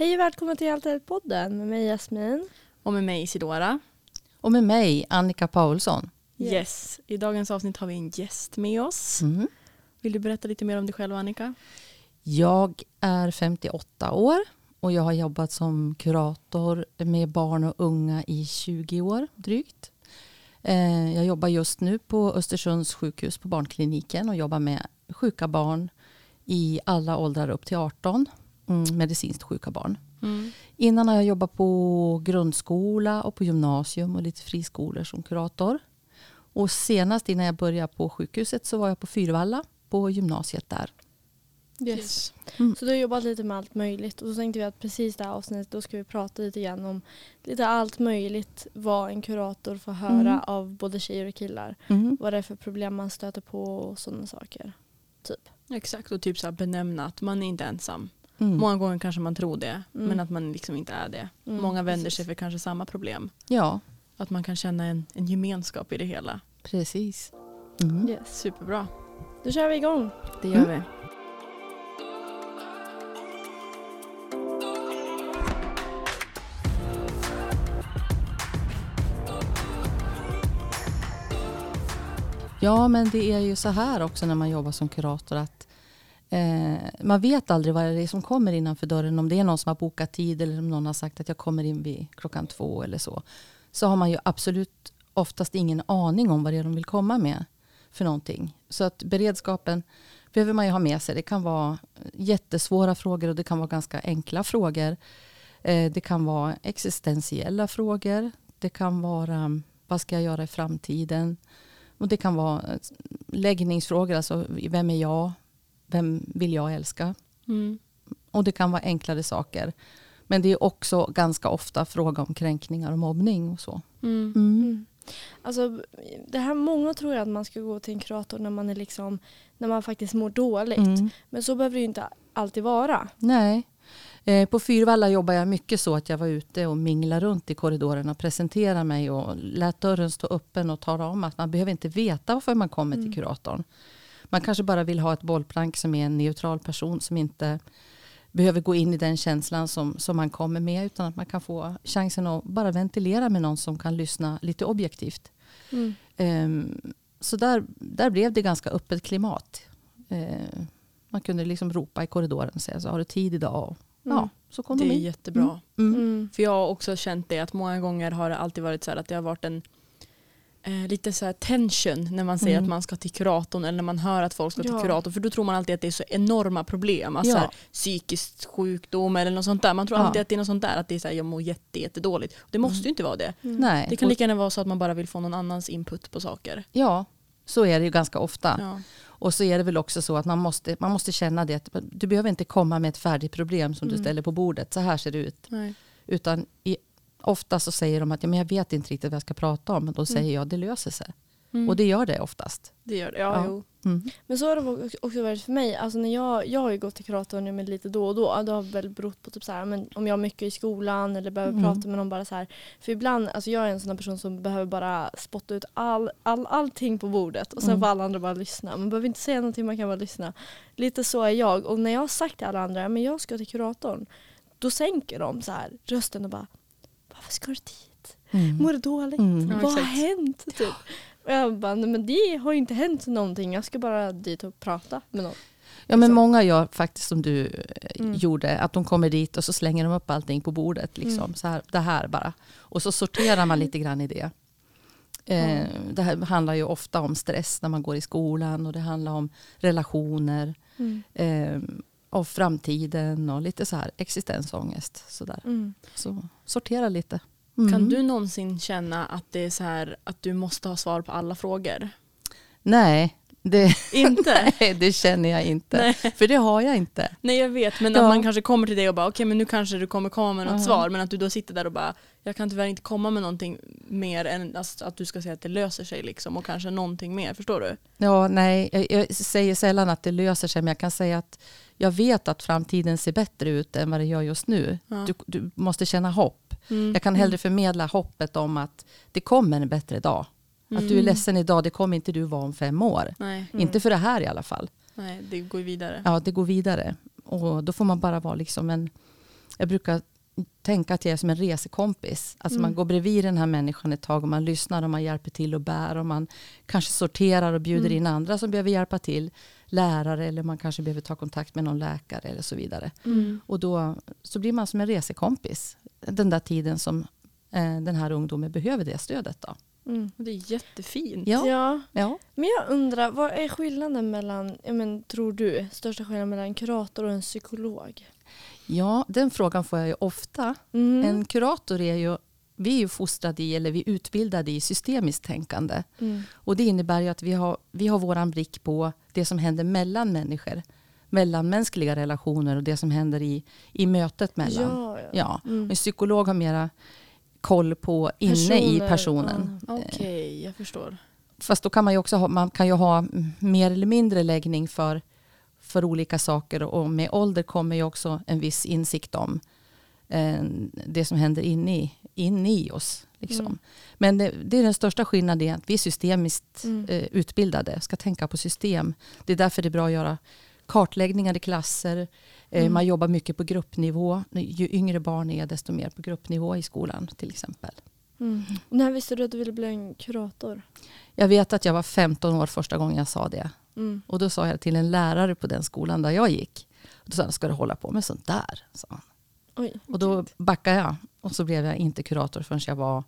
Hej och välkommen till Allt är podden med mig Jasmin. Och med mig Isidora. Och med mig, Annika Paulsson. Yes. yes. I dagens avsnitt har vi en gäst med oss. Mm. Vill du berätta lite mer om dig själv Annika? Jag är 58 år och jag har jobbat som kurator med barn och unga i 20 år drygt. Eh, jag jobbar just nu på Östersunds sjukhus på barnkliniken och jobbar med sjuka barn i alla åldrar upp till 18 mm, medicinskt sjuka barn. Mm. Innan har jag jobbat på grundskola och på gymnasium och lite friskolor som kurator. Och senast innan jag började på sjukhuset så var jag på Fyrvalla på gymnasiet där. Yes. Mm. Så du har jobbat lite med allt möjligt och så tänkte vi att precis det här avsnittet då ska vi prata lite grann om lite allt möjligt vad en kurator får höra mm. av både tjejer och killar. Mm. Vad det är för problem man stöter på och sådana saker. Typ. Exakt och typ så benämna att man är inte ensam. Mm. Många gånger kanske man tror det mm. men att man liksom inte är det. Mm. Många vänder sig för kanske samma problem. Ja. Att man kan känna en, en gemenskap i det hela. Precis. Mm. Yes. Superbra. Då kör vi igång. Det gör vi. Ja, men det är ju så här också när man jobbar som kurator att Eh, man vet aldrig vad det är som kommer innanför dörren. Om det är någon som har bokat tid eller om någon har sagt att jag kommer in vid klockan två eller så. Så har man ju absolut oftast ingen aning om vad det är de vill komma med för någonting. Så att beredskapen behöver man ju ha med sig. Det kan vara jättesvåra frågor och det kan vara ganska enkla frågor. Eh, det kan vara existentiella frågor. Det kan vara vad ska jag göra i framtiden? Och det kan vara eh, läggningsfrågor, alltså vem är jag? Vem vill jag älska? Mm. Och det kan vara enklare saker. Men det är också ganska ofta fråga om kränkningar och mobbning och så. Mm. Mm. mm. Alltså, det här, många tror att man ska gå till en kurator när man, är liksom, när man faktiskt mår dåligt. Mm. Men så behöver det ju inte alltid vara. Nej. Eh, på Fyrvalla jobbar jag mycket så att jag var ute och minglade runt i korridoren och presenterade mig och lät dörren stå öppen och tala om att man behöver inte veta varför man kommer till mm. kuratorn. Man kanske bara vill ha ett bollplank som är en neutral person som inte behöver gå in i den känslan som, som man kommer med utan att man kan få chansen att bara ventilera med någon som kan lyssna lite objektivt. Mm. Um, så där, där blev det ganska öppet klimat. Uh, man kunde liksom ropa i korridoren och säga så har du tid idag? Mm. Ja, så kom det de in. är jättebra. Mm. mm. För jag har också känt det att många gånger har det alltid varit så här att det har varit en eh, lite så tension när man säger mm. att man ska till kuratorn eller när man hör att folk ska ja. till kuratorn. För då tror man alltid att det är så enorma problem. Alltså ja. psykisk sjukdom eller något sånt där. Man tror ja. alltid att det är något sånt där. Att det är så här, jag mår jätte, jättedåligt. Det måste mm. ju inte vara det. Mm. Nej. Det kan lika gärna vara så att man bara vill få någon annans input på saker. Ja, så är det ju ganska ofta. Och så är det väl också så att man måste, man måste känna det. Du behöver inte komma med ett färdigt problem som mm. du ställer på bordet. Så här ser det ut. Nej. Utan i ofta så säger de att ja, men jag vet inte riktigt vad jag ska prata om. Men då säger mm. jag det löser sig. Mm. Och det gör det oftast. Det gör det, ja, ja. Mm. Men så har det också varit för mig. Alltså när jag, jag har ju gått till kuratorn med lite då och då. Det har väl berott på typ så här, men om jag har mycket i skolan eller behöver mm. prata med någon bara så här. För ibland, alltså jag är en sån person som behöver bara spotta ut all, all, allting på bordet och sen mm. får alla andra bara lyssna. Man behöver inte säga någonting, man kan bara lyssna. Lite så är jag. Och när jag har sagt till alla andra, men jag ska till kuratorn. Då sänker de så här rösten och bara varför ska du dit? Mm. Mår du dåligt? Mm. Vad har hänt? Typ. Och jag bara, men det har ju inte hänt någonting. Jag ska bara dit och prata med någon. Ja men många gör faktiskt som du eh, mm. gjorde. Att de kommer dit och så slänger de upp allting på bordet. Liksom. Mm. Så här, det här bara. Och så sorterar man lite grann i det. Eh, det här handlar ju ofta om stress när man går i skolan. Och det handlar om relationer. Mm. Eh, och framtiden och lite så här existensångest. Så, där. Mm. så sortera lite. Mm. Kan du någonsin känna att det är så här att du måste ha svar på alla frågor? Nej, det, inte? nej, det känner jag inte. Nej. För det har jag inte. Nej jag vet men ja. att man kanske kommer till dig och bara okej okay, men nu kanske du kommer komma med något uh -huh. svar men att du då sitter där och bara jag kan tyvärr inte komma med någonting mer än att du ska säga att det löser sig liksom och kanske någonting mer, förstår du? Ja, nej, jag, jag säger sällan att det löser sig men jag kan säga att jag vet att framtiden ser bättre ut än vad det gör just nu. Ja. Du, du, måste känna hopp. Mm. Jag kan hellre mm. förmedla hoppet om att det kommer en bättre dag. Mm. Att du är mm. ledsen idag, det kommer inte du vara om fem år. Nej. Inte för det här i alla fall. Nej, det går vidare. Ja, det går vidare. Och då får man bara vara liksom en, jag brukar tänka att jag är som en resekompis. Alltså man går bredvid den här människan ett tag och man lyssnar och man hjälper till och bär och man kanske sorterar och bjuder in andra som behöver hjälpa till. Lärare eller man kanske behöver ta kontakt med någon läkare eller så vidare. Mm. Och då så blir man som en resekompis den där tiden som eh, den här ungdomen behöver det stödet. Då. Mm. Det är jättefint. Ja. Ja. Ja. Men jag undrar, vad är skillnaden mellan, men, tror du, största skillnaden mellan en kurator och en psykolog? Ja, den frågan får jag ju ofta. Mm. En kurator är ju, vi är ju fostrade i, eller vi är utbildade i systemiskt tänkande. Mm. Och det innebär ju att vi har, vi har våran blick på det som händer mellan människor. Mellanmänskliga relationer och det som händer i, i mötet mellan. Ja, ja. Ja. Mm. En psykolog har mera koll på inne i Personer, personen. Okej, jag förstår. Fast då kan man ju också ha, man kan ju ha mer eller mindre läggning för, för olika saker. Och med ålder kommer ju också en viss insikt om eh, det som händer inne i, inne i oss. Liksom. Mm. Men det, det är den största skillnaden, att vi är systemiskt Mm. eh, utbildade, ska tänka på system. Det är därför det är bra att göra kartläggningar i klasser. Eh, Mm. Man jobbar mycket på gruppnivå. Ju yngre barn är, desto mer på gruppnivå i skolan till exempel. Mm. När visste du att du ville bli en kurator? Jag vet att jag var 15 år första gången jag sa det. Mm. Och då sa jag till en lärare på den skolan där jag gick. Då sa han, ska du hålla på med sånt där? Sa han. Oj. Och då backade jag. Och så blev jag inte kurator förrän jag var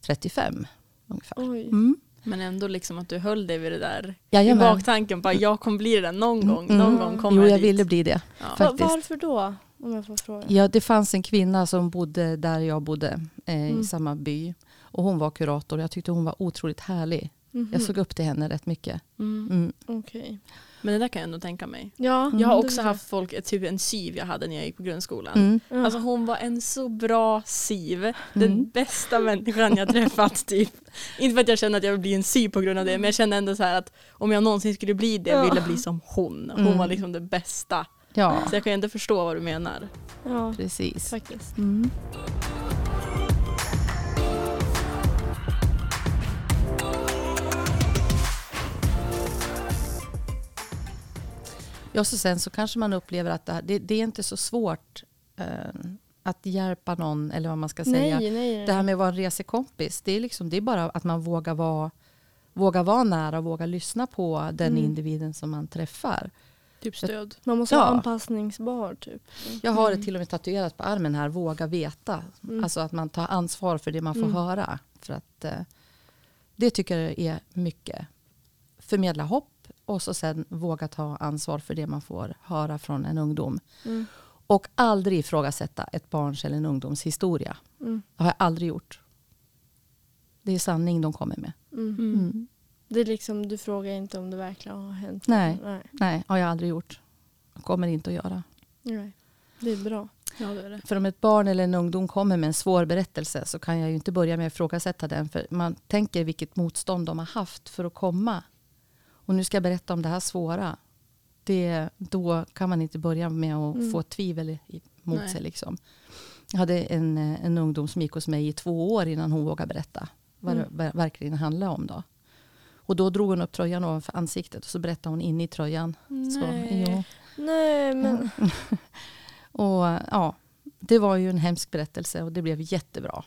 35 ungefär. Oj. Mm. Men ändå liksom att du höll dig vid det där Jajamän. i baktanken på att jag kommer bli det där någon gång. Mm. Någon gång kommer Jo, jag dit. ville bli det. Ja. Faktiskt. varför då? Om jag får fråga. Ja, det fanns en kvinna som bodde där jag bodde, eh, Mm. i samma by. Och hon var kurator. Jag tyckte hon var otroligt härlig. Mhm. Jag såg upp till henne rätt mycket. Mm. Mm. Okej. Men det där kan jag ändå tänka mig. Ja, Jag har också haft folk, typ en syv jag hade när jag gick på grundskolan. Mm. jag. Alltså hon var en så bra siv. Den Mm. bästa människan jag träffat typ. Inte för att jag känner att jag vill bli en syv på grund av det men jag kände ändå så här att om jag någonsin skulle bli det Ja. ville jag bli som hon. Hon Mm. var liksom det bästa. Ja, Så jag kan ju ändå förstå vad du menar. ja, precis. faktiskt. Ja, så sen så kanske man upplever att det, här, det, det är inte så svårt eh, att hjälpa någon, eller vad man ska säga. Nej, nej, nej. Det här med att vara en resekompis, det är, liksom, det är bara att man vågar vara, vågar vara nära och våga lyssna på den Mm. individen som man träffar. Typ stöd. Man måste Ja. vara anpassningsbar typ. Jag har det Mm. till och med tatuerat på armen här, våga veta. Mm. Alltså att man tar ansvar för det man får Mm. höra. För att eh, det tycker jag är mycket. Förmedla hopp och så sen våga ta ansvar för det man får höra från en ungdom. Mm. Och aldrig ifrågasätta ett barns eller en ungdoms historia. Mm. Det har jag aldrig gjort. Det är sanning de kommer med. Mm. Mm. Det är liksom, du frågar inte om det verkligen har hänt. Nej. Nej. Nej, har jag aldrig gjort. Kommer inte att göra. nej. Det är bra. Ja det är det. För om ett barn eller en ungdom kommer med en svår berättelse så kan jag ju inte börja med att ifrågasätta den. För man tänker vilket motstånd de har haft för att komma. Och nu ska jag berätta om det här svåra. Det, då kan man inte börja med att Mm. få tvivel mot Nej. sig. Liksom. Jag hade en, eh, en ungdom som gick hos mig i två år innan hon vågade berätta vad Mm. det ver- verkligen handlade om. Då. Och då drog hon upp tröjan ovanför ansiktet och så berättade hon in i tröjan. Så, Nej. jo. Nej, men Och ja, det var ju en hemsk berättelse och det blev jättebra.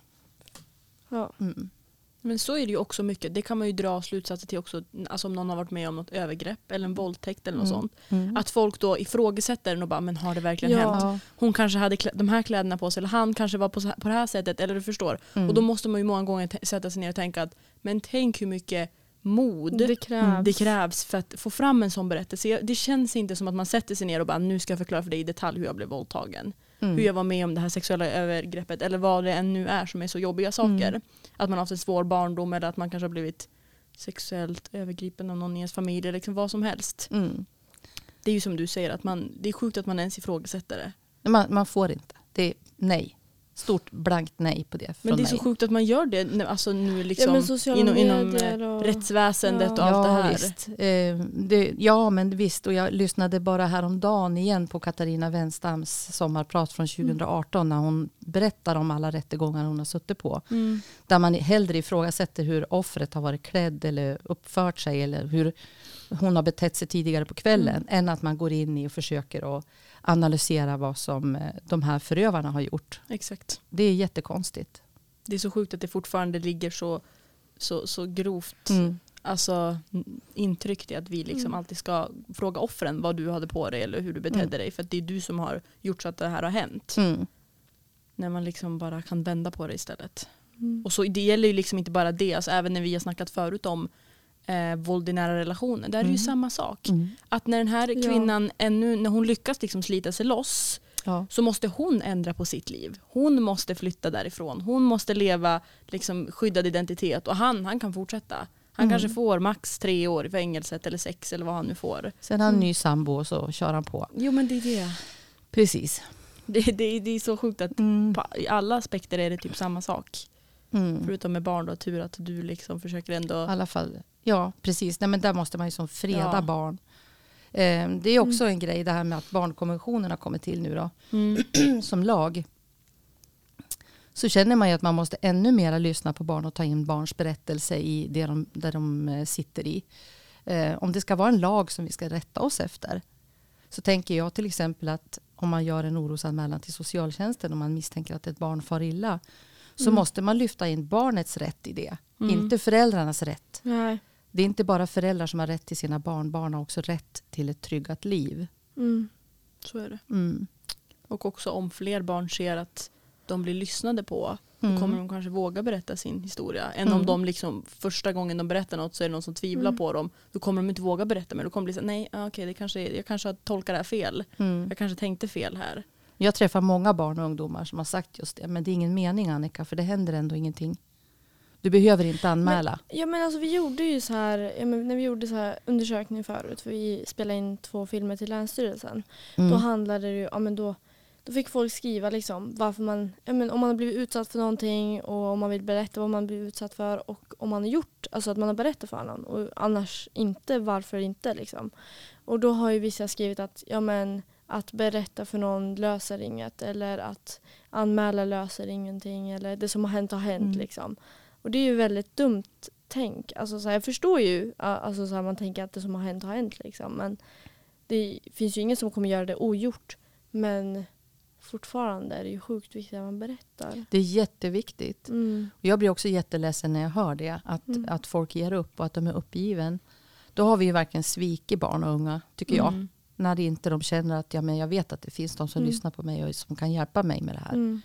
ja. Mm. Men så är det ju också mycket. Det kan man ju dra slutsatser till också. Alltså om någon har varit med om något övergrepp eller en våldtäkt eller något Mm. sånt. Mm. Att folk då ifrågasätter den och bara men har det verkligen Ja. hänt? Hon kanske hade de här kläderna på sig eller han kanske var på, på det här sättet. Eller du förstår. Mm. Och då måste man ju många gånger sätta sig ner och tänka att men tänk hur mycket mod Det krävs. det krävs för att få fram en sån berättelse. Det känns inte som att man sätter sig ner och bara nu ska jag förklara för dig i detalj hur jag blev våldtagen. Mm. Hur jag var med om det här sexuella övergreppet eller vad det än nu är som är så jobbiga saker. Mm. Att man har haft en svår barndom eller att man kanske har blivit sexuellt övergripen av någon i ens familj eller liksom vad som helst. Mm. Det är ju som du säger, att man, det är sjukt att man ens ifrågasätter det. Man, man får inte. Det är nej. Stort blankt nej på det Men det är mig. så sjukt att man gör det nu- alltså nu liksom ja, inom, inom och... rättsväsendet Ja. och allt det ja, här. Visst. Eh, det, ja, men visst. Och jag lyssnade bara häromdagen igen på Katarina Wenstams sommarprat från 2018 när hon berättar om alla rättegångar hon har suttit på. Mm. Där man hellre ifrågasätter hur offret har varit klädd eller uppfört sig eller hur hon har betett sig tidigare på kvällen Mm. än att man går in i och försöker att analysera vad som eh, de här förövarna har gjort. Exakt. Det är jättekonstigt. Det är så sjukt att det fortfarande ligger så, så, så grovt Mm. alltså, n- intryck i att vi liksom Mm. alltid ska fråga offren vad du hade på dig eller hur du betedde Mm. dig. För att det är du som har gjort så att det här har hänt. Mm. När man liksom bara kan vända på det istället. Mm. Och så, det gäller ju liksom inte bara det, alltså, även när vi har snackat förut om eh, våld i nära relationer. Där är det ju Mm. samma sak. Mm. Att när den här Ja. kvinnan ännu, när hon lyckas liksom slita sig loss Ja. så måste hon ändra på sitt liv. Hon måste flytta därifrån. Hon måste leva liksom, skyddad identitet och han, han kan fortsätta. Han Mm. kanske får max tre år i fängelset eller sex eller vad han nu får. Sen har han en Mm. ny sambo och så kör han på. Jo men det är det. Precis. Det, det, det är så sjukt att Mm. på, i alla aspekter är det typ samma sak. Mm. Förutom med barn då, tur att du liksom försöker ändå... I alla fall, ja precis. Nej, men där måste man ju som freda Ja. barn. Eh, det är också en grej det här med att barnkonventionen har kommit till nu då, Mm. som lag. Så känner man ju att man måste ännu mer lyssna på barn och ta in barns berättelse i det de, där de eh, sitter i. Eh, om det ska vara en lag som vi ska rätta oss efter så tänker jag till exempel att om man gör en orosanmälan till socialtjänsten och man misstänker att ett barn far illa så Mm. måste man lyfta in barnets rätt i det, Mm. inte föräldrarnas rätt. Nej. Det är inte bara föräldrar som har rätt till sina barn, barn har också rätt till ett tryggat liv. Mm. Så är det. Mm. Och också om fler barn ser att de blir lyssnade på Mm. då kommer de kanske våga berätta sin historia. Än Mm. om de liksom första gången de berättar något så är det någon som tvivlar Mm. på dem. Då kommer de inte våga berätta mer. Då kommer de bli så nej ah, okej det kanske, är- jag kanske har tolkat det här fel. Mm. Jag kanske tänkte fel här. Jag träffar många barn och ungdomar som har sagt just det. Men det är ingen mening Annika, för det händer ändå ingenting. Du behöver inte anmäla. Ja men alltså vi gjorde ju så här, ja, men när vi gjorde så här undersökning förut, för vi spelade in två filmer till Länsstyrelsen. Mm. Då handlade det ju, ja men då, då fick folk skriva liksom varför man, ja men om man har blivit utsatt för någonting och om man vill berätta vad man blivit utsatt för och om man har gjort, alltså att man har berättat för någon och annars inte, varför inte liksom. Och då har ju vissa skrivit att, ja men att berätta för någon löser inget eller att anmäla löser ingenting eller det som har hänt har hänt Mm. liksom. Och det är ju väldigt dumt tänk. Alltså, så här, jag förstår ju alltså, så här, man tänker att det som har hänt har hänt liksom. Men det finns ju ingen som kommer göra det ogjort. Men fortfarande är det ju sjukt viktigt att man berättar. Det är jätteviktigt. Mm. Jag blir också jätteledsen när jag hör det. Att, Mm. att folk ger upp och att de är uppgiven. Då har vi ju verkligen svikit barn och unga, tycker jag. När det inte de känner att ja, men jag vet att det finns de som Mm. lyssnar på mig och som kan hjälpa mig med det här. Mm.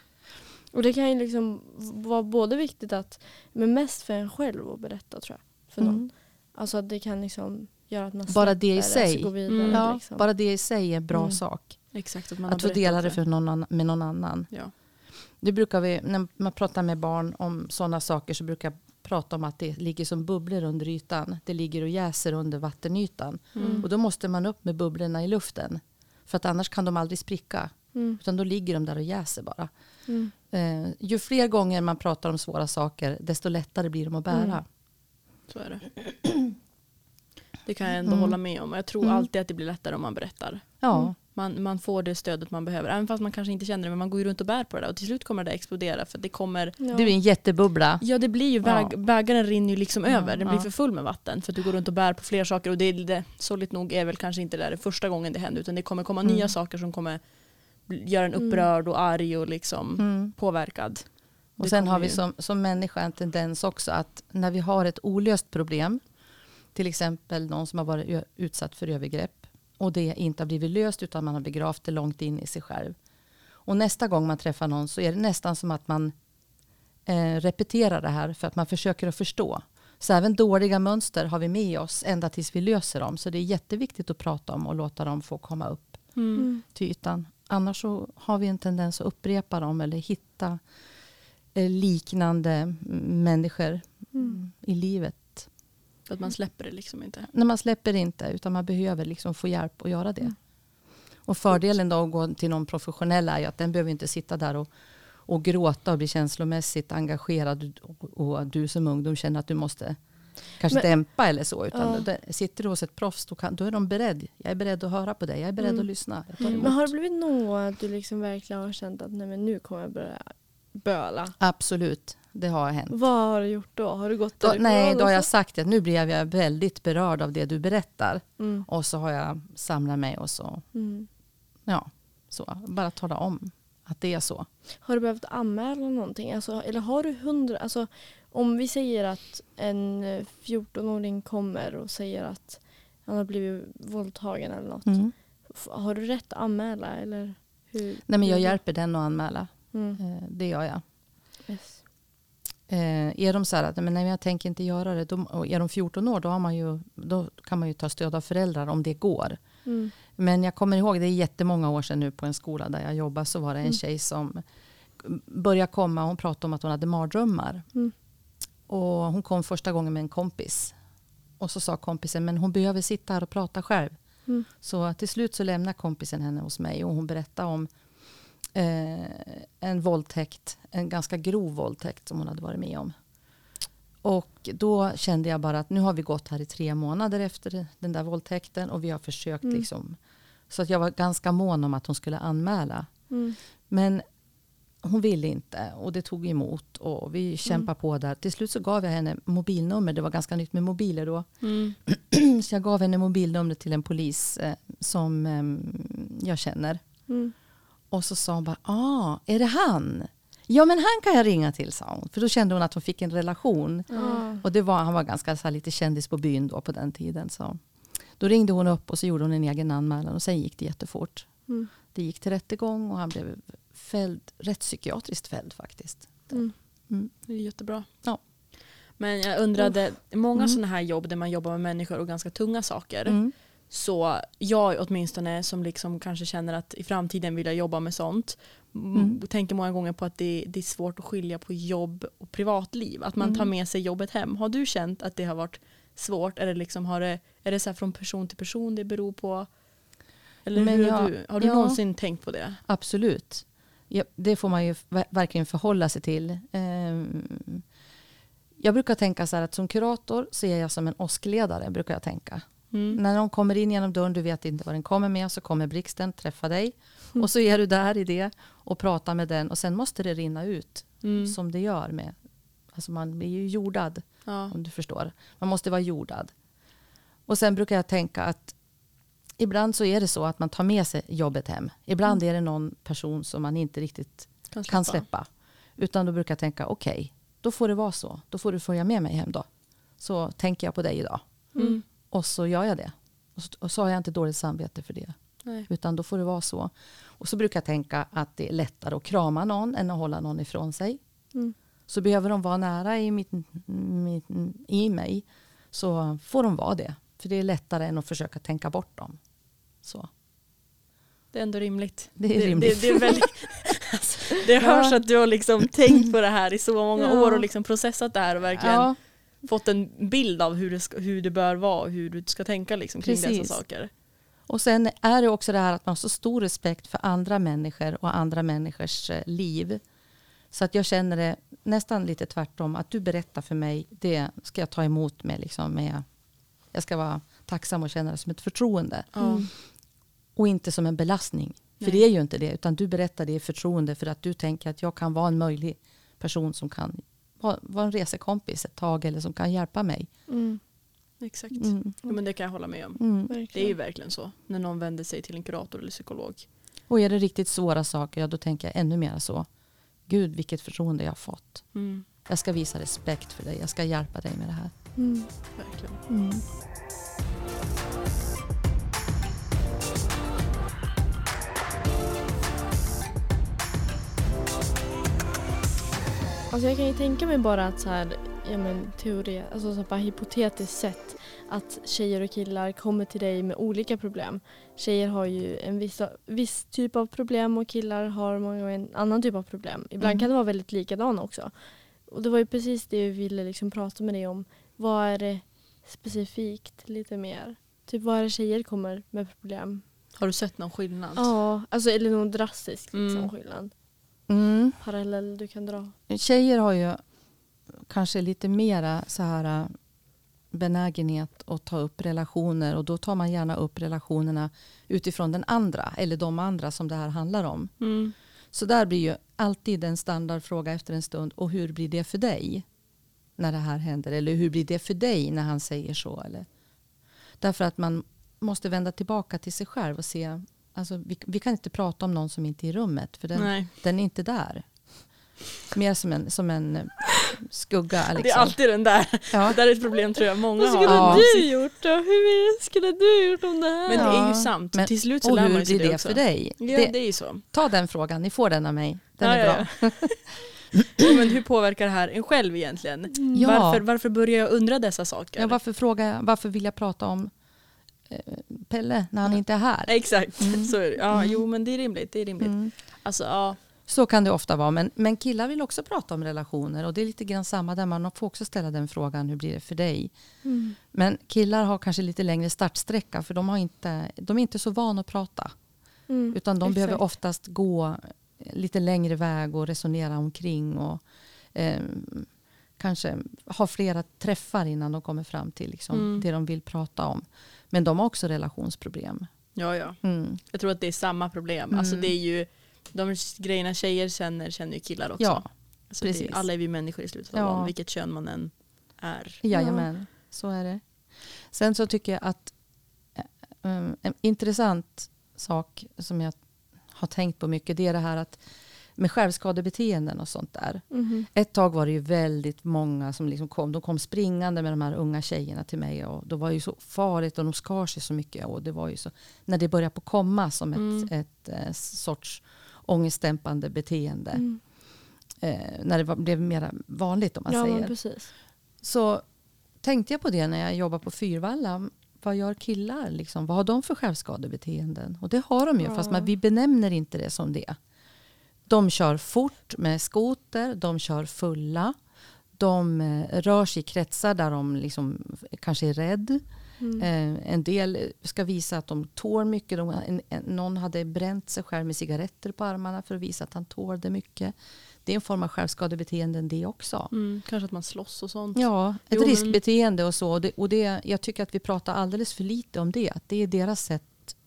Och det kan ju liksom vara både viktigt att, men mest för en själv att berätta tror jag. För någon. Mm. Alltså att det kan liksom göra att man Bara det i släpper sig. vidare. Mm. Ja, liksom. bara det i sig är en bra Mm. sak. Exakt, att man Att få dela det för någon annan, med någon annan. Ja. Det brukar vi, när man pratar med barn om sådana saker så brukar jag prata om att det ligger som bubblor under ytan. Det ligger och jäser under vattenytan. Mm. Och då måste man upp med bubblorna i luften. För att annars kan de aldrig spricka. Mm. Utan då ligger de där och jäser bara. Mm. Eh, ju fler gånger man pratar om svåra saker desto lättare blir de att bära. Mm. Så är det. Det kan jag ändå Mm. hålla med om. Jag tror Mm. alltid att det blir lättare om man berättar. Ja, Mm. Man, man får det stödet man behöver. Även fast man kanske inte känner det. Men man går ju runt och bär på det där. Och till slut kommer det explodera. För det kommer... Ja. det blir en jättebubbla. Ja det blir ju, väg, Ja. bägaren rinner ju liksom Ja, över. Den blir för full med vatten. För att du går runt och bär på fler saker. Och det, är det sorgligt nog är väl kanske inte det där första gången det händer. Utan det kommer komma Mm. nya saker som kommer göra en upprörd och arg och liksom Mm. påverkad. Och Det sen har vi som, som människa en tendens också att när vi har ett olöst problem, till exempel någon som har varit utsatt för övergrepp och det inte har blivit löst utan man har begravt det långt in i sig själv. Och nästa gång man träffar någon så är det nästan som att man eh, repeterar det här för att man försöker att förstå. Så även dåliga mönster har vi med oss ända tills vi löser dem. Så det är jätteviktigt att prata om och låta dem få komma upp Mm. till ytan. Annars så har vi en tendens att upprepa dem eller hitta eh, liknande mm, människor Mm. i livet. För att man släpper det liksom inte. När man släpper inte utan man behöver liksom få hjälp att göra det. Mm. Och fördelen då att gå till någon professionell är ju att den behöver inte sitta där och, och gråta och bli känslomässigt engagerad och, och du som ungdom känner att du måste kanske Men- dämpa eller så. Utan Ja. sitter du hos ett proffs då, kan, då är de beredd. Jag är beredd att höra på dig. Jag är beredd Mm. att lyssna. Mm. Men har det blivit gång att du liksom verkligen har känt att nej, men nu kommer jag börja böla? Absolut, det har hänt. Vad har du gjort då? Har du gått Då, därifrån nej, då har jag sagt att nu blev jag väldigt berörd av det du berättar. Mm. Och så har jag samlat mig och så, Mm. ja. Så, bara tala om att det är så. Har du behövt anmäla någonting? Alltså, eller har du hundra, alltså, om vi säger att en 14-åring kommer och säger att han har blivit våldtagen eller något. Mm. Har du rätt att anmäla? Eller hur? Nej, men jag hjälper den att anmäla. Mm. Eh, det gör jag. Yes. Eh, är de så här att men nej, jag tänker inte göra det, då, och är de 14 år då, har man ju, då kan man ju ta stöd av föräldrar om det går. Mm. Men jag kommer ihåg, det är jättemånga år sedan nu på en skola där jag jobbar, så var det en Mm. tjej som började komma, hon pratade om att hon hade mardrömmar. Mm. Och hon kom första gången med en kompis. Och så sa kompisen, men hon behöver sitta här och prata själv. Mm. Så till slut så lämnade kompisen henne hos mig och hon berättade om eh, en våldtäkt, en ganska grov våldtäkt som hon hade varit med om. Och då kände jag bara att nu har vi gått här i tre månader efter den där våldtäkten och vi har försökt Mm. liksom. Så att jag var ganska mån om att hon skulle anmäla. Mm. Men hon ville inte och det tog emot och vi kämpade på där. Till slut så gav jag henne mobilnummer. Det var ganska nytt med mobiler då. Mm. Så jag gav henne mobilnumret till en polis eh, som eh, jag känner. Mm. Och så sa hon bara, ah, är det han? Ja men han kan jag ringa till, sa hon. För då kände hon att hon fick en relation. Ja. Och det var, han var ganska så här, lite kändis på byn då på den tiden. Så. Då ringde hon upp och så gjorde hon en egen anmälan och sen gick det jättefort. Mm. Det gick till rättegång och han blev fälld, rättspsykiatriskt fälld faktiskt. Mm. Mm. Det är jättebra. Ja. Men jag undrade, många Mm. sådana här jobb där man jobbar med människor och ganska tunga saker. Mm. Så jag åtminstone som liksom kanske känner att i framtiden vill jag jobba med sånt. Mm. Tänker många gånger på att det, det är svårt att skilja på jobb och privatliv. Att man Mm. tar med sig jobbet hem. Har du känt att det har varit svårt? Eller liksom har det, är det så här från person till person det beror på? Eller Men jag- har du, har du ja. någonsin tänkt på det? Absolut. Ja, det får man ju ver- verkligen förhålla sig till. Ehm, jag brukar tänka så här att som kurator så är jag som en åskledare. Brukar jag tänka. Mm. När någon kommer in genom dörren, du vet inte vad den kommer med, så kommer blixten träffa dig. Mm. Och så är du där i det och pratar med den och sen måste det rinna ut Mm. som det gör med. Alltså man blir ju jordad Ja. om du förstår. Man måste vara jordad. Och sen brukar jag tänka att ibland så är det så att man tar med sig jobbet hem. Ibland är det någon person som man inte riktigt Kan kan släppa. Utan då brukar jag tänka, okej, då får det vara så. Då får du följa med mig hem då. Så tänker jag på dig idag. Mm. Och så gör jag det. Och så, och så har jag inte dåligt samvete för det. Nej. Utan då får det vara så. Och så brukar jag tänka att det är lättare att krama någon än att hålla någon ifrån sig. Mm. Så behöver de vara nära i, mitt, mitt, i mig så får de vara det. För det är lättare än att försöka tänka bort dem. Så. Det är ändå rimligt. Det är rimligt. Det, det, är väldigt, alltså, det hörs att du har liksom tänkt på det här i så många Ja. år och liksom processat det här och verkligen Ja, fått en bild av hur det, ska, hur det bör vara och hur du ska tänka liksom kring Precis. dessa saker. och sen är det också det här att man har så stor respekt för andra människor och andra människors eh, liv. Så att jag känner det nästan lite tvärtom. Att du berättar för mig, det ska jag ta emot med. Liksom med jag ska vara tacksam och känna det som ett förtroende. Mm. Och inte som en belastning. För Nej. det är ju inte det. Utan du berättar det i förtroende för att du tänker att jag kan vara en möjlig person som kan vara, vara en resekompis ett tag eller som kan hjälpa mig. Mm. Exakt. Mm. Ja, men det kan jag hålla med om. Mm. Det är ju Verkligen. så. När någon vänder sig till en kurator eller psykolog. Och är det riktigt svåra saker, ja, då tänker jag ännu mer så. Gud, vilket förtroende jag har fått. Mm, Jag ska visa respekt för dig. Jag ska hjälpa dig med det här. Mm. verkligen. Alltså jag kan ju tänka mig bara att så här, ja men teori, alltså så bara hypotetiskt sett att tjejer och killar kommer till dig med olika problem. Tjejer har ju en viss, viss typ av problem och killar har många en annan typ av problem. Ibland Mm. kan det vara väldigt likadana också. Och det var ju precis det vi ville liksom prata med dig om. Vad är det specifikt lite mer? Typ vad är det tjejer kommer med problem? Har du sett någon skillnad? Ja, alltså eller någon drastisk liksom, Mm. skillnad. Mm. Parallell du kan dra. Tjejer har ju kanske lite mera så här äh, benägenhet att ta upp relationer och då tar man gärna upp relationerna utifrån den andra eller de andra som det här handlar om. Mm. Så där blir ju alltid en standardfråga efter en stund och hur blir det för dig när det här händer eller hur blir det för dig när han säger så eller därför att man måste vända tillbaka till sig själv och se Alltså, vi, vi kan inte prata om någon som inte är i rummet, för den, den är inte där. Mer som en, som en eh, skugga. Liksom. Det är alltid den där. ja. Det där är ett problem tror jag många Vad skulle har. Ja. du gjort då? Hur skulle du gjort om det här? Men det är ju sant. men- Till slut så Och lär man sig blir det, det också. för dig? Ja, det, det är ju så. Ta den frågan, ni får den av mig. Den Ja, är ja, bra. ja. men hur påverkar det här en själv egentligen? Ja. Varför, varför börjar jag undra dessa saker? Ja, varför, frågar jag, varför vill jag prata om Pelle när han inte är här? Exakt, Mm. så. Ja, Mm. jo men det är rimligt. Det är rimligt. Mm. Alltså, ja. Så kan det ofta vara. Men, men killar vill också prata om relationer. Och det är lite grann samma där. Man får också ställa den frågan, hur blir det för dig? Mm. Men killar har kanske lite längre startsträcka. För de, har inte, de är inte så vana att prata. Mm. Utan de Exakt. behöver oftast gå lite längre väg och resonera omkring. Och eh, kanske ha flera träffar innan de kommer fram till liksom, Mm. det de vill prata om. Men de har också relationsproblem. ja, ja. Mm. Jag tror att det är samma problem. Mm. Alltså det är ju de grejerna tjejer känner, känner ju killar också. Ja, alltså det, precis. alla är vi människor i slutet av Ja. dagen, vilket kön man än är. Jajamän, så är det. Sen så tycker jag att um, en intressant sak som jag har tänkt på mycket det är det här att med självskadebeteenden och sånt där. Mhm. Ett tag var det ju väldigt många som liksom kom. De kom springande med de här unga tjejerna till mig. Och det var ju så farligt och de skar sig så mycket. Och det var ju så, när det började på komma som ett, Mm. ett, eh, sorts ångestdämpande beteende. Mm. Eh, när det var, blev mer vanligt om man Ja säger. precis. Så tänkte jag på det när jag jobbade på Fyrvalla. Vad gör killar? Liksom? Vad har de för självskadebeteenden? Och det har de ju, Ja. fast man, vi benämner inte det som det. De kör fort med skoter, de kör fulla. De eh, rör sig i kretsar där de liksom kanske är rädd. Mm. Eh, en del ska visa att de tål mycket. De, en, en, någon hade bränt sig själv med cigaretter på armarna för att visa att han tålde mycket. Det är en form av självskadebeteenden det också. Mm. Kanske att man slåss och sånt. Ja, ett Jo, riskbeteende och så. Och det, och det, jag tycker att vi pratar alldeles för lite om det. Att det är deras sätt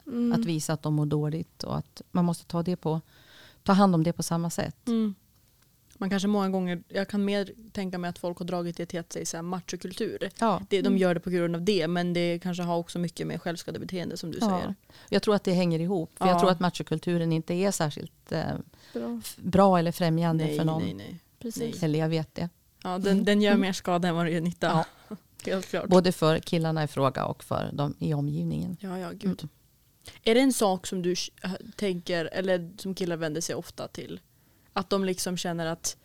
Mm. att visa att de mår dåligt och att man måste ta, det på, ta hand om det på samma sätt. Mm. Man kanske många gånger, jag kan mer tänka mig att folk har dragit det till att säga så här machokultur. Ja, Det, de Mm. gör det på grund av det men det kanske har också mycket med självskadebeteende som du ja. säger. Jag tror att det hänger ihop. För Ja. Jag tror att machokulturen inte är särskilt eh, Bra. bra eller främjande Nej, för någon. nej, nej. Precis. Eller jag vet det. Ja, den, den gör mer skada än vad den gör nytta. Helt klart. Både för killarna i fråga och för de i omgivningen. Ja, ja, gud. Mm. Är det en sak som du äh, tänker, eller som killar vänder sig ofta till? Att de liksom känner att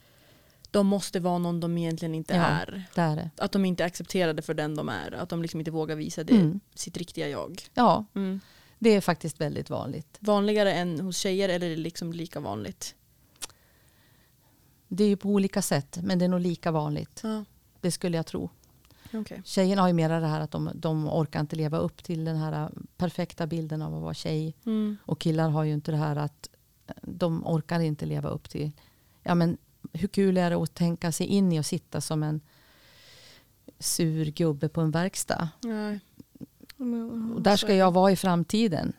de måste vara någon de egentligen inte Ja. är. Det är det. Att de inte är accepterade för den de är. Att de liksom inte vågar visa det, Mm. sitt riktiga jag. Ja, Mm. det är faktiskt väldigt vanligt. Vanligare än hos tjejer eller är det liksom lika vanligt? Det är ju på olika sätt, men det är nog lika vanligt. Ja, Det skulle jag tro. Okej. Tjejerna har ju mera det här att de, de orkar inte leva upp till den här perfekta bilden av att vara tjej. Mm. Och killar har ju inte det här att de orkar inte leva upp till. Ja, men hur kul är det att tänka sig in i och sitta som en sur gubbe på en verkstad. Nej. Och där ska jag vara i framtiden.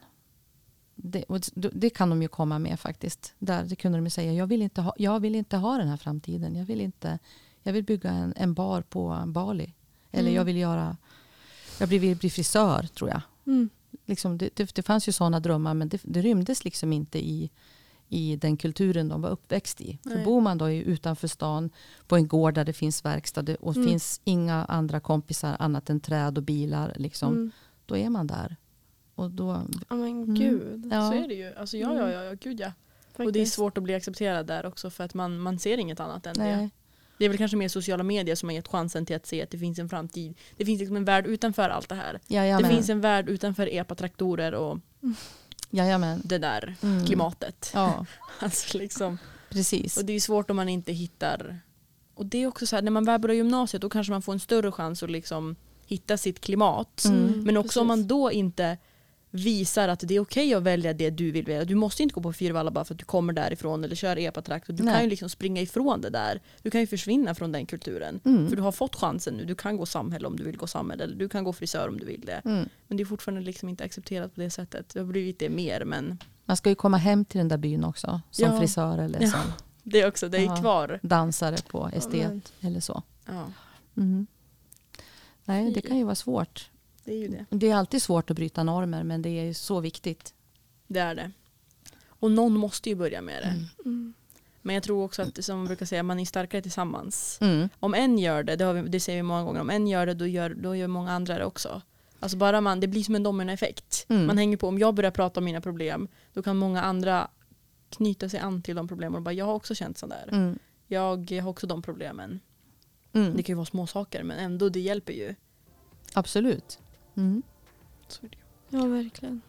Det, och det kan de ju komma med faktiskt. Där, det kunde de ju säga. Jag vill, inte ha, jag vill inte ha den här framtiden. Jag vill, inte, jag vill bygga en, en bar på Bali. Eller Mm. jag vill göra... Jag vill bli frisör, tror jag. Mm. Liksom, det, det, det fanns ju sådana drömmar, men det, det rymdes liksom inte i, i den kulturen de var uppväxt i. För Nej. bor man då i- utanför stan på en gård där det finns verkstad och Mm. finns inga andra kompisar annat än träd och bilar, liksom, Mm. då är man där. Och då, Ja men Mm. gud. Ja. Så är det ju. Alltså, ja, ja, ja, ja, gud ja. Och det är Faktiskt. svårt att bli accepterad där också för att man, man ser inget annat än nej, Det är väl kanske mer sociala medier som har gett chansen till att se att det finns en framtid. Det finns liksom en värld utanför allt det här. jajamän, Det finns en värld utanför epatraktorer och jajamän. det där Mm. klimatet. Ja, Alltså liksom. precis. Och det är svårt om man inte hittar. Och det är också så här, när man väl börjar gymnasiet då kanske man får en större chans att liksom hitta sitt klimat. Mm. Men också om precis. man då inte visar att det är okej att välja det du vill välja. Du måste inte gå på Fyrvalla bara för att du kommer därifrån eller kör epatrakt. Du Nej. kan ju liksom springa ifrån det där. Du kan ju försvinna från den kulturen. Mm. För du har fått chansen nu. Du kan gå samhälle om du vill gå samhälle. Eller du kan gå frisör om du vill det. Mm. Men det är fortfarande liksom inte accepterat på det sättet. Det har blivit det mer men Man ska ju komma hem till den där byn också, som Ja. frisör eller Ja. som det är också, det är Ja. kvar. dansare på estet men- eller så. Ja, Mm. Nej, det kan ju vara svårt. Det är ju det. Det är alltid svårt att bryta normer, men det är ju så viktigt. Det är det. Och någon måste ju börja med det. Mm. Mm. Men jag tror också att som man brukar säga, man är starkare tillsammans. Mm. Om en gör det, det, har vi, det säger vi många gånger, om en gör det då gör, då gör många andra det också. Alltså bara man, det blir som en dominoeffekt. Mm. Man hänger på, om jag börjar prata om mina problem, då kan många andra knyta sig an till de problemen och bara jag har också känt sådär. Mm. Jag har också de problemen. Mm. Det kan ju vara små saker men ändå det hjälper ju. Absolut. Mm. Så är det. Ja, verkligen.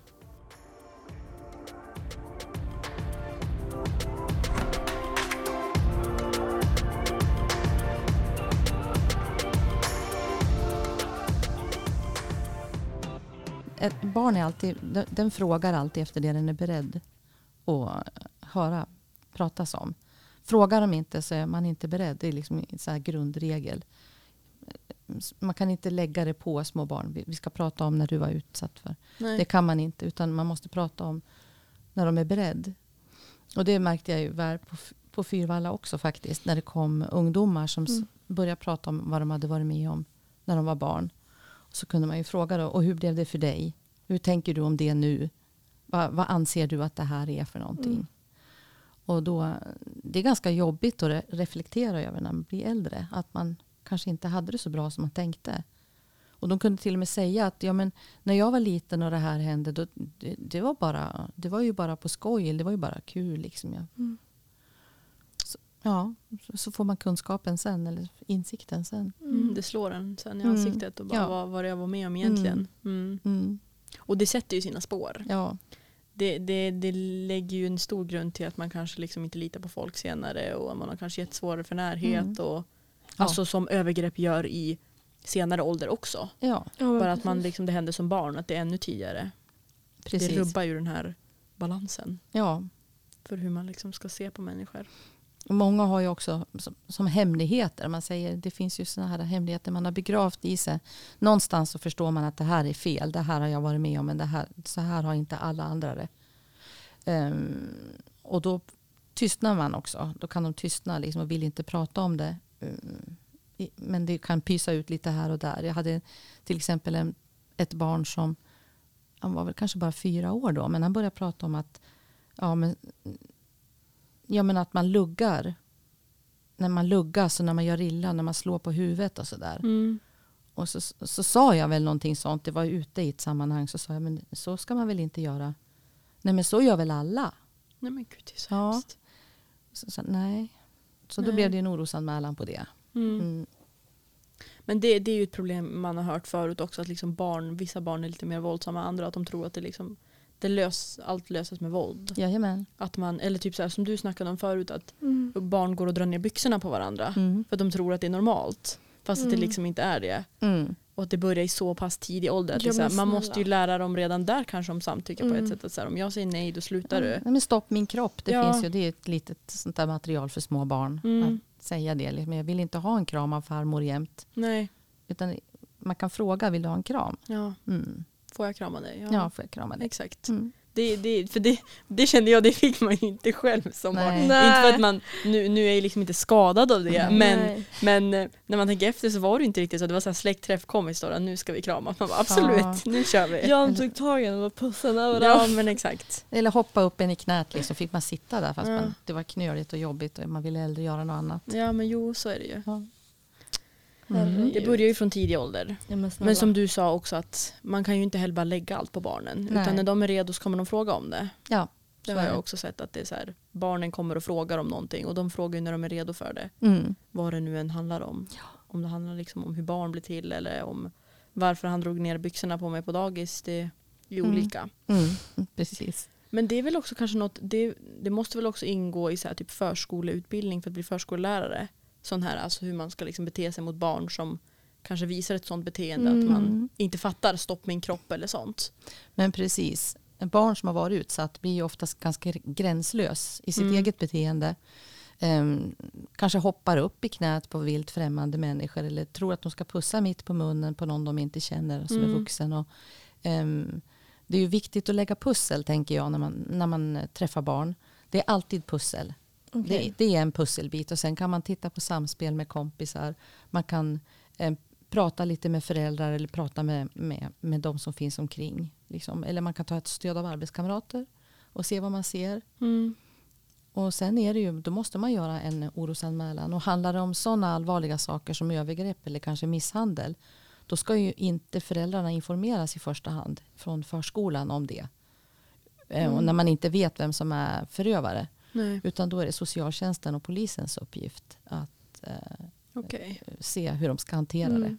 Ett barn är alltid, den- den frågar alltid efter det den är beredd att höra pratas om. Frågar de inte så är man inte beredd. Det är liksom en så här grundregel. Man kan inte lägga det på små barn. Vi- ska prata om när du var utsatt för. Nej. Det kan man inte. Utan man måste prata om när de är beredd. Och det märkte jag ju väl på, på Fyrvalla också faktiskt. När det kom ungdomar som Mm. började prata om vad de hade varit med om när de var barn. Så kunde man ju fråga då, och hur blev det för dig? Hur tänker du om det nu? Va, vad anser du att det här är för någonting? Mm. Och då, det är ganska jobbigt att re- reflektera över när man blir äldre. Att man kanske inte hade det så bra som man tänkte. Och de kunde till och med säga att ja, men när jag var liten och det här hände, då, det, det, var bara, det var ju bara på skoj. Det var ju bara kul. Liksom, ja. Mm. Så, ja, så- får man kunskapen sen, eller insikten sen. Mm, det slår en sen i Mm. ansiktet och bara Ja. vad, vad det jag var med om egentligen. Mm. Mm. Och det sätter ju sina spår. Ja, Det, det, det lägger ju en stor grund till att man kanske liksom inte litar på folk senare och man har kanske gett svårare för närhet. Mm. Och. Alltså som övergrepp gör i senare ålder också. ja Bara att man liksom, det händer som barn, att det är ännu tidigare. precis. Det rubbar ju den här balansen Ja. för hur man liksom ska se på människor. Många har ju också som, som hemligheter. Man säger det finns ju såna här hemligheter man har begravt i sig. Någonstans så förstår man att det här är fel. Det här har jag varit med om men det här, så här har inte alla andra det. Ehm, och då tystnar man också. Då kan de tystna liksom och vill inte prata om det. I- men det kan pysa ut lite här och där. Jag hade till exempel en, ett barn som han var väl kanske bara fyra år då. Men han började prata om att ja, men Ja men att man luggar. När man luggas och när man gör illa, när man slår på huvudet och sådär. Mm. Och så, så sa jag väl någonting sånt, det var ute i ett sammanhang, så sa jag men så ska man väl inte göra. Nej men så gör väl alla. Nej men gud det är så Ja. hemskt. Så, så, nej. Så då Nej. blev det en orosanmälan på det. Mm. Mm. Men det, det är ju ett problem man har hört förut också att liksom barn, vissa barn är lite mer våldsamma än andra. Att de tror att det liksom, det lös, allt löses med våld. Jajamän. Att man, eller typ så här, som du snackade om förut att Mm. barn går och drar ner byxorna på varandra. Mm. För att de tror att det är normalt. Fast att det Mm. liksom inte är det. Mm. Och att det börjar i så pass tidig ålder. Att Ja, det är så här, men man måste ju lära dem redan där kanske om samtycke på Mm. ett sätt. Att så här, om jag säger nej då slutar du. Nej, men stopp min kropp, det Ja. finns ju. Det är ett litet sånt där material för små barn. Mm. Att säga det. liksom, Jag vill inte ha en kram av farmor jämt. Nej, Utan man kan fråga, vill du ha en kram? ja. Mm. får jag krama dig? Ja, får jag krama dig? Exakt. Mm. Det, det, för det, det kände jag, det fick man ju inte själv som barn. Inte för att man, nu, nu är jag liksom inte skadad av det, Nej. men, men eh, när man tänker efter så var det inte riktigt så. Det var så här släktträff, kom i stora, nu ska vi krama. Man bara, absolut, Ja. nu kör vi. Jan tog tag i och pussade Ja överallt. men exakt. Eller hoppa upp en i knät liksom, fick man sitta där fast Ja. man, det var knöligt och jobbigt och man ville hellre göra något annat. Ja men jo så är det ju. Ja. Herregud. Det börjar ju från tidig ålder. Ja, men. Men som du sa också att man kan ju inte heller bara lägga allt på barnen. Nej. Utan när de är redo så kommer de fråga om det. Ja, Det har jag också sett att det är så här, barnen kommer och frågar om någonting och de frågar ju när de är redo för det. Mm. Vad det nu än handlar om. Om det handlar liksom om hur barn blir till eller om varför han drog ner byxorna på mig på dagis. Det är ju Mm. olika. Mm. Precis. Men det är väl också kanske något, det, det måste väl också ingå i så här typ förskoleutbildning för att bli förskollärare. Sån här, alltså hur man ska liksom bete sig mot barn som kanske visar ett sånt beteende att man Mm. inte fattar stopp min kropp eller sånt. Men precis, en barn som har varit utsatt blir ju oftast ganska gränslös i sitt Mm. eget beteende. Ehm, kanske hoppar upp i knät på vilt främmande människor eller tror att de ska pussa mitt på munnen på någon de inte känner som är Mm. vuxen. Och, ehm, det är ju viktigt att lägga pussel tänker jag när man, när man träffar barn. Det är alltid pussel. Okej. Det, det är en pusselbit och sen kan man titta på samspel med kompisar. Man kan eh, prata lite med föräldrar eller prata med, med, med de som finns omkring. Liksom. Eller man kan ta ett stöd av arbetskamrater. och se vad man ser. Mm. Och sen är det ju, då måste man göra en orosanmälan. Och handlar det om sådana allvarliga saker som övergrepp eller kanske misshandel, då ska ju inte föräldrarna informeras i första hand från förskolan om det. Eh, Och Mm. när man inte vet vem som är förövare. Nej, Utan då är det socialtjänsten och polisens uppgift att eh, okej. se hur de ska hantera Mm. det.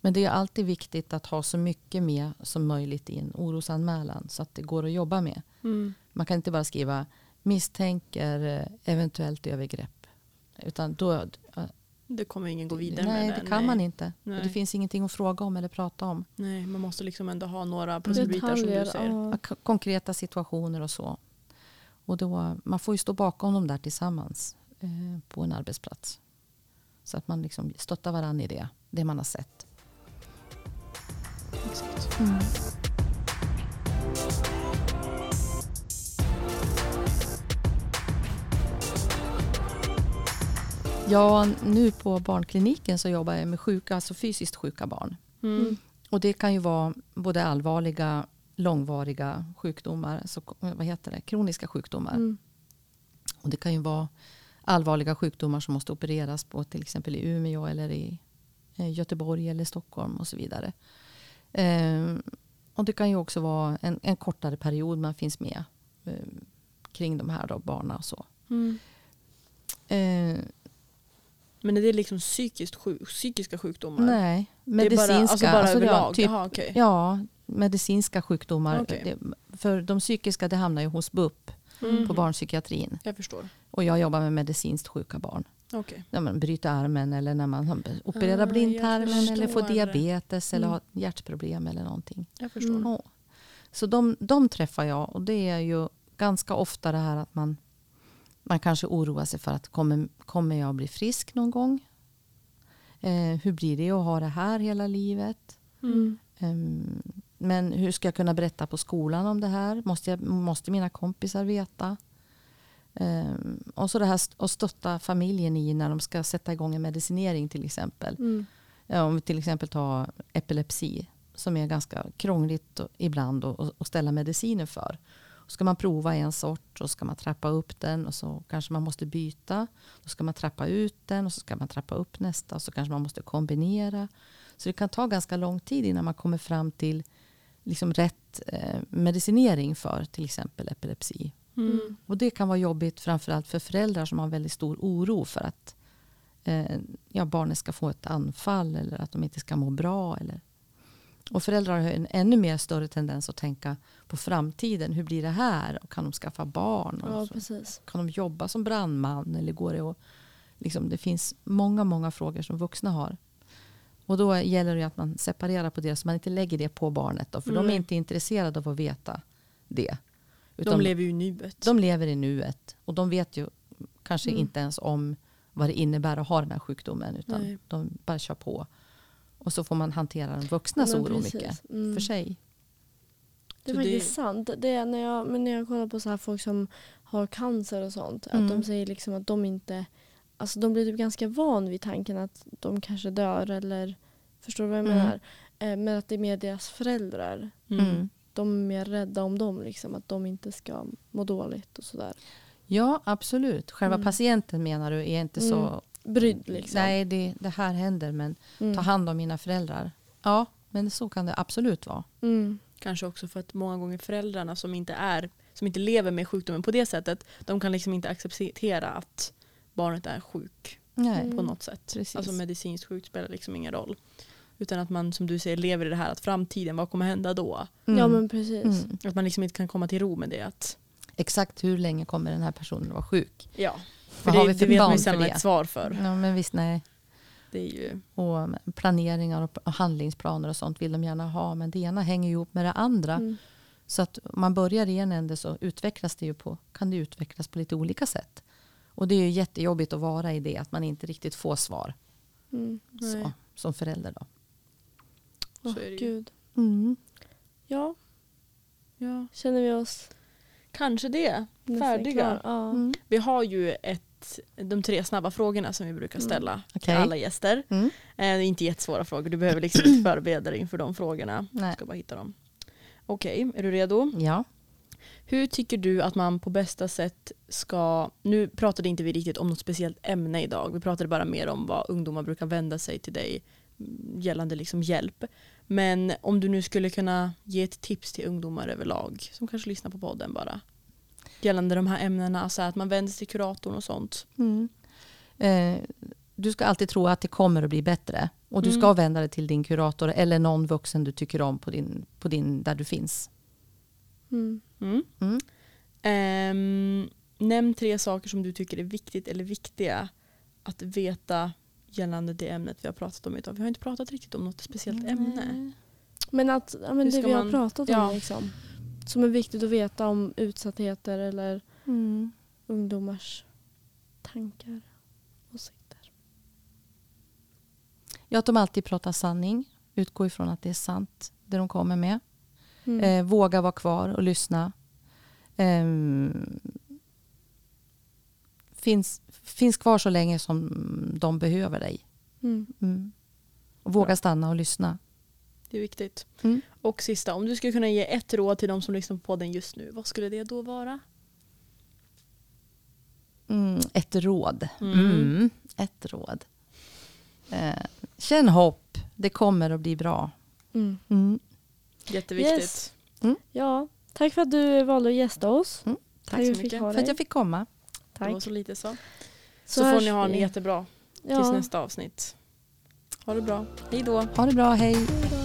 Men det är alltid viktigt att ha så mycket med som möjligt i en orosanmälan så att det går att jobba med. Mm. Man kan inte bara skriva misstänker eh, eventuellt övergrepp. Utan då, eh, Det kommer ingen gå vidare nej, med det kan man inte. Och Nej. det finns ingenting att fråga om eller prata om. Nej, man måste liksom ändå ha några pusselbitar som du säger. Ja. Konkreta situationer och så. Och då, man får ju stå bakom dem där tillsammans eh, på en arbetsplats. Så att man liksom stöttar varandra i det, det man har sett. Exakt. Ja, nu på barnkliniken så jobbar jag med sjuka, alltså fysiskt sjuka barn. Mm. Och det kan ju vara både allvarliga, långvariga sjukdomar, alltså, vad heter det, kroniska sjukdomar. Mm. Och det kan ju vara allvarliga sjukdomar som måste opereras på till exempel i Umeå eller i eh, Göteborg eller Stockholm och så vidare. Eh, och det kan ju också vara en, en kortare period man finns med eh, kring de här då, barnen och så. Mm. Eh, Men är det liksom psykiskt sjuk, psykiska sjukdomar? nej, det är medicinska. bara, alltså bara alltså, ja, överlag? typ, Jaha, okej. ja, medicinska sjukdomar. Det, för de psykiska det hamnar ju hos BUP Mm. på barnpsykiatrin. Jag förstår. Och jag jobbar med medicinskt sjuka barn. Okej. När man bryter armen eller när man opererar Ah, blindtarmen eller får diabetes eller Mm. har hjärtproblem eller någonting. Jag förstår. Mm. Så de, de träffar jag och det är ju ganska ofta det här att man, man kanske oroar sig för att kommer, kommer jag bli frisk någon gång? Eh, hur blir det att ha det här hela livet? Mm. Ehm, men hur ska jag kunna berätta på skolan om det här? Måste, jag, måste mina kompisar veta? Ehm, och så det här att stötta familjen i när de ska sätta igång en medicinering till exempel. Mm. Om vi till exempel tar epilepsi som är ganska krångligt och- ibland att ställa mediciner för. Ska man prova en sort och ska man trappa upp den och så kanske man måste byta. Då ska man trappa ut den och så ska man trappa upp nästa och så kanske man måste kombinera. Så det kan ta ganska lång tid innan man kommer fram till liksom rätt eh, medicinering för till exempel epilepsi. Mm. Och det kan vara jobbigt framförallt för föräldrar som har väldigt stor oro för att eh, ja, barnet ska få ett anfall eller att de inte ska må bra. Eller. Och föräldrar har en ännu mer större tendens att tänka på framtiden. Hur blir det här? Och kan de skaffa barn? Och Ja, så, precis. kan de jobba som brandman? Eller går det att, liksom, det finns många, många frågor som vuxna har. Och då gäller det att man separerar på det så man inte lägger det på barnet. Då, för de är Nej. inte intresserade av att veta det. De lever ju i nuet. De lever i nuet och de vet ju kanske Mm. inte ens om vad det innebär att ha den här sjukdomen utan Nej. de bara kör på. Och så får man hantera den vuxnas oro mycket Mm. för sig. Det är Så det- faktiskt sant. Det är när jag, men när jag kollar på så här folk som har cancer och sånt. Mm. Att de säger liksom att de inte... Alltså de blir typ ganska van vid tanken att de kanske dör eller... Förstår du vad jag Mm. menar? Eh, men att det är mer deras föräldrar. Mm. Mm. De är mer rädda om dem. Liksom, att de inte ska må dåligt och sådär. Ja, absolut. Själva Mm. patienten menar du är inte så... Brydd liksom. Nej, det, det här händer men Mm. ta hand om mina föräldrar. Ja, men så kan det absolut vara. Mm. Kanske också för att många gånger föräldrarna som inte är som inte lever med sjukdomen på det sättet de kan liksom inte acceptera att barnet är sjuk Nej. Mm. på något sätt. Precis. Alltså medicinskt sjukt spelar liksom ingen roll. Utan att man som du säger lever i det här att framtiden, vad kommer hända då? Mm. Ja men precis. Mm. Att man liksom inte kan komma till ro med det. Att, Exakt hur länge kommer den här personen vara sjuk? ja. För Vad det, har vi det för vet man plan ju för sällan det? ett svar för. Ja, men visst, nej. Det är ju, Och planeringar och handlingsplaner och sånt vill de gärna ha. Men det ena hänger ihop med det andra. Mm. Så att om man börjar i en ände så utvecklas det ju på, kan det utvecklas på lite olika sätt. Och det är ju jättejobbigt att vara i det, att man inte riktigt får svar Mm. så, som förälder. Då. Så Åh, är det ju. Gud. Mm. Ja, ja. känner vi oss Kanske det. Färdiga. Ja. Mm. Vi har ju ett, de tre snabba frågorna som vi brukar Mm. ställa till Okej. alla gäster. Mm. Eh, Det är inte jättesvåra frågor, du behöver liksom inte förbereda dig inför de frågorna. Nej. Jag ska bara hitta dem. Okej, är du redo? Ja. Hur tycker du att man på bästa sätt ska, nu pratade inte vi riktigt om något speciellt ämne idag, vi pratade bara mer om vad ungdomar brukar vända sig till dig mm, gällande liksom hjälp. Men om du nu skulle kunna ge ett tips till ungdomar överlag som kanske lyssnar på podden bara. Gällande de här ämnena, alltså att man vänder sig till kuratorn och sånt. Mm. Eh, du ska alltid tro att det kommer att bli bättre. Och du Mm. ska vända dig till din kurator eller någon vuxen du tycker om på din, på din, där du finns. Mm. Mm. Ehm, nämn tre saker som du tycker är viktigt eller viktiga att veta gällande det ämnet vi har pratat om idag. Vi har inte pratat riktigt om något speciellt ämne. Men att ja, men det vi har man- pratat om ja. liksom, som är viktigt att veta om utsattheter eller Mm. ungdomars tankar, åsikter. Ja, att de alltid pratar sanning. Utgå ifrån att det är sant, det de kommer med. Mm. Eh, våga vara kvar och lyssna. Ehm, finns, finns kvar så länge som de behöver dig. Mm. Mm. Våga Bra. stanna och lyssna. Det är viktigt. Mm. Och sista, om du skulle kunna ge ett råd till de som lyssnar på podden just nu, vad skulle det då vara? Mm, ett råd. Ett råd. Eh, känn hopp. Det kommer att bli bra. Mm. Mm. Jätteviktigt. Yes. Ja, tack för att du valde att gästa oss. Mm, tack att så mycket. För att jag fick komma. Det var Tack. så lite så. Så, Så får ni ha en vi. jättebra tills Ja. nästa avsnitt. Ha det bra. Hej då. Ha det bra. Hej. Hej då.